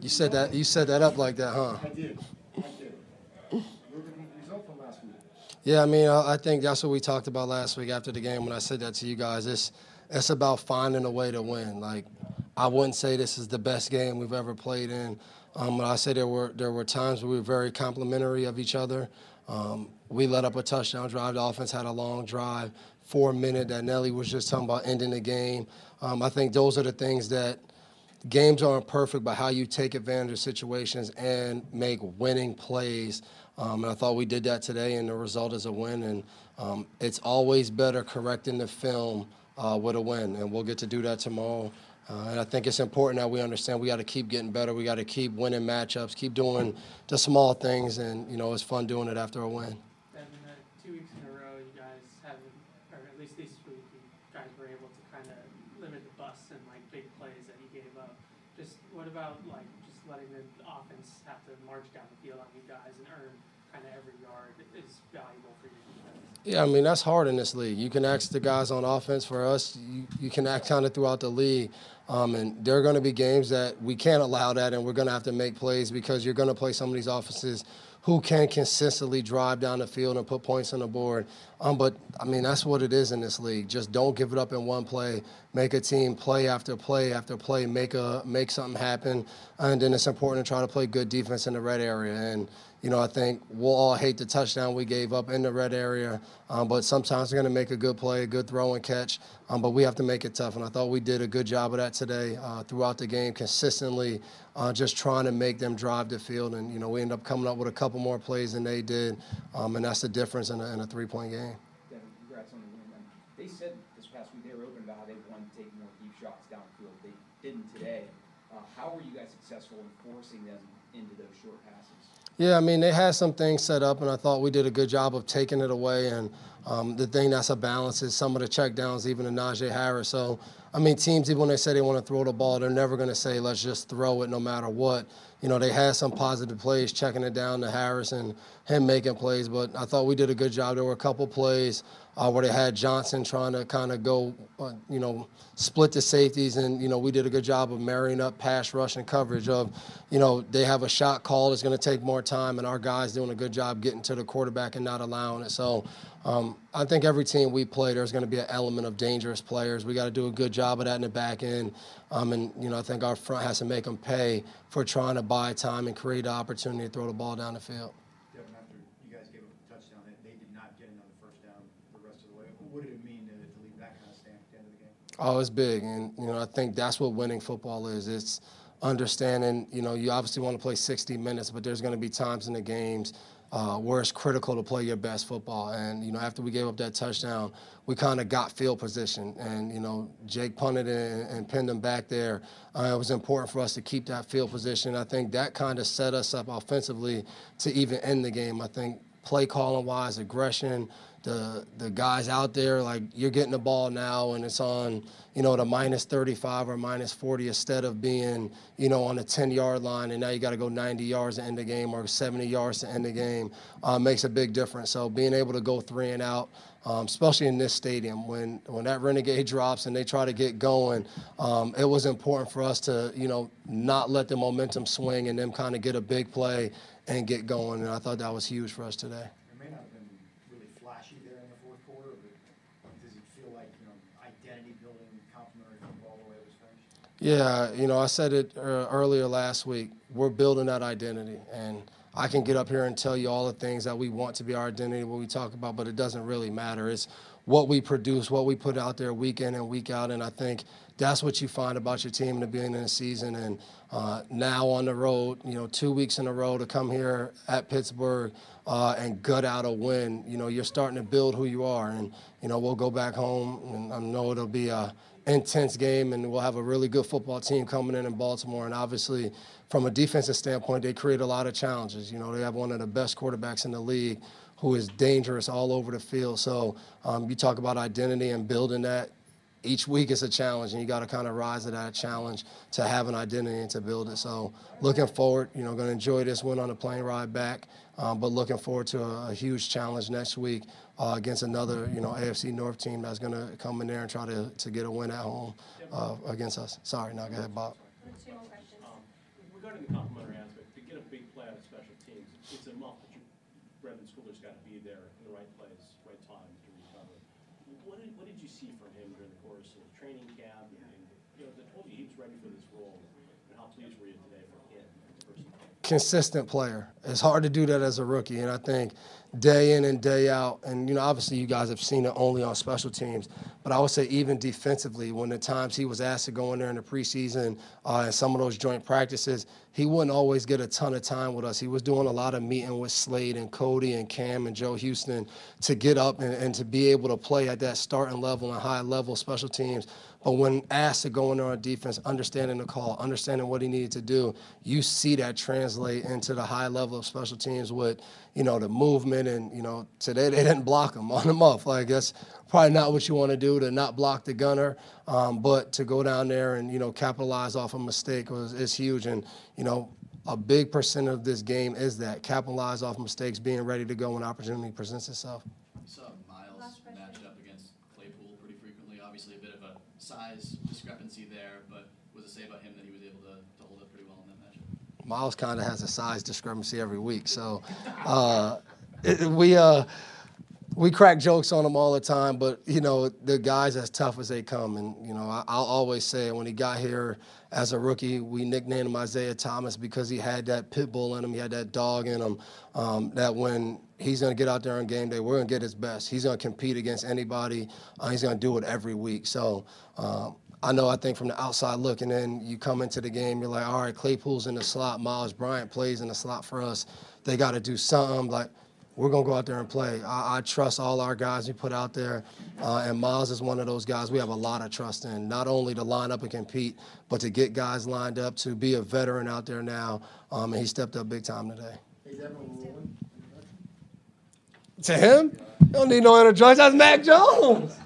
You said that. You set that up like that, huh? I did. I did. Look at the result from last week. Yeah, I mean, I I think that's what we talked about last week after the game when I said that to you guys. It's it's about finding a way to win. Like, I wouldn't say this is the best game we've ever played in. Um, but I say there were there were times where we were very complimentary of each other. Um, we let up a touchdown drive. The offense had a long drive, four minute that Nelly was just talking about ending the game. Um, I think those are the things that games aren't perfect, but how you take advantage of situations and make winning plays. Um, and I thought we did that today, and the result is a win. And um, it's always better correcting the film uh, with a win, and we'll get to do that tomorrow. Uh, and I think it's important that we understand we got to keep getting better. We got to keep winning matchups, keep doing the small things, and you know it's fun doing it after a win. Uh, two weeks in a row, you guys haven't, or at least this week, you guys were able to kind of limit the busts and like big plays that he gave up. Just what about like just letting the offense have to march down the field on you guys and earn kind of every yard is valuable for defense. Yeah, I mean that's hard in this league. You can ask the guys on offense. For us, you, you can act kind of throughout the league, um, and there are going to be games that we can't allow that, and we're going to have to make plays because you're going to play some of these offenses who can consistently drive down the field and put points on the board. Um, but I mean that's what it is in this league. Just don't give it up in one play. Make a team play after play after play. Make a make something happen, and then it's important to try to play good defense in the red area and. You know, I think we'll all hate the touchdown we gave up in the red area, um, but sometimes we're going to make a good play, a good throw and catch. Um, but we have to make it tough, and I thought we did a good job of that today uh, throughout the game, consistently, uh, just trying to make them drive the field. And you know, we end up coming up with a couple more plays than they did, um, and that's the difference in a, in a three-point game. Devin, congrats on the win. They said this past week they were open about how they wanted to take more deep shots downfield. They didn't today. Uh, how were you guys successful in forcing them into those short passes? Yeah, I mean, they had some things set up, and I thought we did a good job of taking it away. And um, the thing that's a balance is some of the checkdowns, even to Najee Harris. So, I mean, teams, even when they say they want to throw the ball, they're never going to say, let's just throw it no matter what. You know, they had some positive plays, checking it down to Harris and him making plays, but I thought we did a good job. There were a couple plays uh, where they had Johnson trying to kind of go, uh, you know, split the safeties, and you know we did a good job of marrying up pass rush and coverage. Of, you know, they have a shot call that's going to take more time, and our guys doing a good job getting to the quarterback and not allowing it. So. Um, I think every team we play, there's going to be an element of dangerous players. We got to do a good job of that in the back end, um, and you know I think our front has to make them pay for trying to buy time and create the opportunity to throw the ball down the field. Devin, after you guys gave up a touchdown, they did not get another first down the rest of the way. What did it mean to, to leave that kind of stand at the end of the game? Oh, it's big, and you know I think that's what winning football is. It's understanding. You know, you obviously want to play 60 minutes, but there's going to be times in the games uh, where it's critical to play your best football. And you know, after we gave up that touchdown, we kind of got field position, and you know, Jake punted and, and pinned him back there. Uh, it was important for us to keep that field position. I think that kind of set us up offensively to even end the game. I think play calling wise, aggression, the the guys out there like you're getting the ball now and it's on you know the minus 35 or minus 40 instead of being you know on the 10 yard line and now you got to go 90 yards to end the game or 70 yards to end the game uh, makes a big difference. So being able to go three and out. Um, especially in this stadium, when when that renegade drops and they try to get going, um, it was important for us to you know not let the momentum swing and them kind of get a big play and get going. And I thought that was huge for us today. It may not have been really flashy there in the fourth quarter, but does it feel like, you know, identity building, complimentary football the way it was finished? Yeah, you know, I said it uh, earlier last week. We're building that identity, and I can get up here and tell you all the things that we want to be our identity, what we talk about, but it doesn't really matter. It's what we produce, what we put out there week in and week out, and I think that's what you find about your team in the beginning of the season. And uh, now on the road, you know, two weeks in a row to come here at Pittsburgh uh, and gut out a win. You know, you're starting to build who you are, and you know we'll go back home, and I know it'll be a intense game, and we'll have a really good football team coming in in Baltimore. And obviously, from a defensive standpoint, they create a lot of challenges. You know, they have one of the best quarterbacks in the league who is dangerous all over the field. So um, you talk about identity and building that. Each week is a challenge, and you got to kind of rise to that challenge to have an identity and to build it. So, looking forward, you know, going to enjoy this win on the plane ride back, um, but looking forward to a, a huge challenge next week uh, against another, you know, AFC North team that's going to come in there and try to, to get a win at home uh, against us. Sorry, now go ahead, Bob. Two more questions. Um, regarding the complimentary aspect, to get a big play out of special teams, it's a muff, Brenden Schooler's gotta be there in the right place, right time to recover. What did, what did you see from him during the course of the training camp, and, and, you know, they told you he was ready for this role, and how pleased were you today for him, consistent player. It's hard to do that as a rookie, and I think day in and day out, and you know, obviously you guys have seen it only on special teams, but I would say even defensively, when the times he was asked to go in there in the preseason uh, and some of those joint practices, he wouldn't always get a ton of time with us. He was doing a lot of meeting with Slade and Cody and Cam and Joe Houston to get up and, and to be able to play at that starting level and high level special teams. But when asked to go in there on defense, understanding the call, understanding what he needed to do, you see that translate into the high level of special teams with, you know, the movement and, you know, today they didn't block him on him off. Like that's probably not what you want to do to not block the gunner, um, but to go down there and, you know, capitalize off a mistake was is huge. And, you know, a big percent of this game is that capitalize off mistakes, being ready to go when opportunity presents itself. We saw Myles Last question. match up against Claypool pretty frequently. Obviously, a bit of a size discrepancy there, but does it say about him that he was able to, to hold up pretty well in that matchup? Myles kind of has a size discrepancy every week. So uh, it, we uh, we crack jokes on him all the time, but you know the guys as tough as they come, and you know I, I'll always say when he got here as a rookie, we nicknamed him Isaiah Thomas because he had that pit bull in him, he had that dog in him. Um, that when he's going to get out there on game day, we're going to get his best. He's going to compete against anybody. Uh, he's going to do it every week. So. Um, I know, I think from the outside looking in, you come into the game, you're like, all right, Claypool's in the slot, Myles Bryant plays in the slot for us. They got to do something. Like, we're going to go out there and play. I, I trust all our guys we put out there, uh, and Myles is one of those guys we have a lot of trust in, not only to line up and compete, but to get guys lined up, to be a veteran out there now. Um, and he stepped up big time today. To him, you don't need no introduction. That's Mac Jones.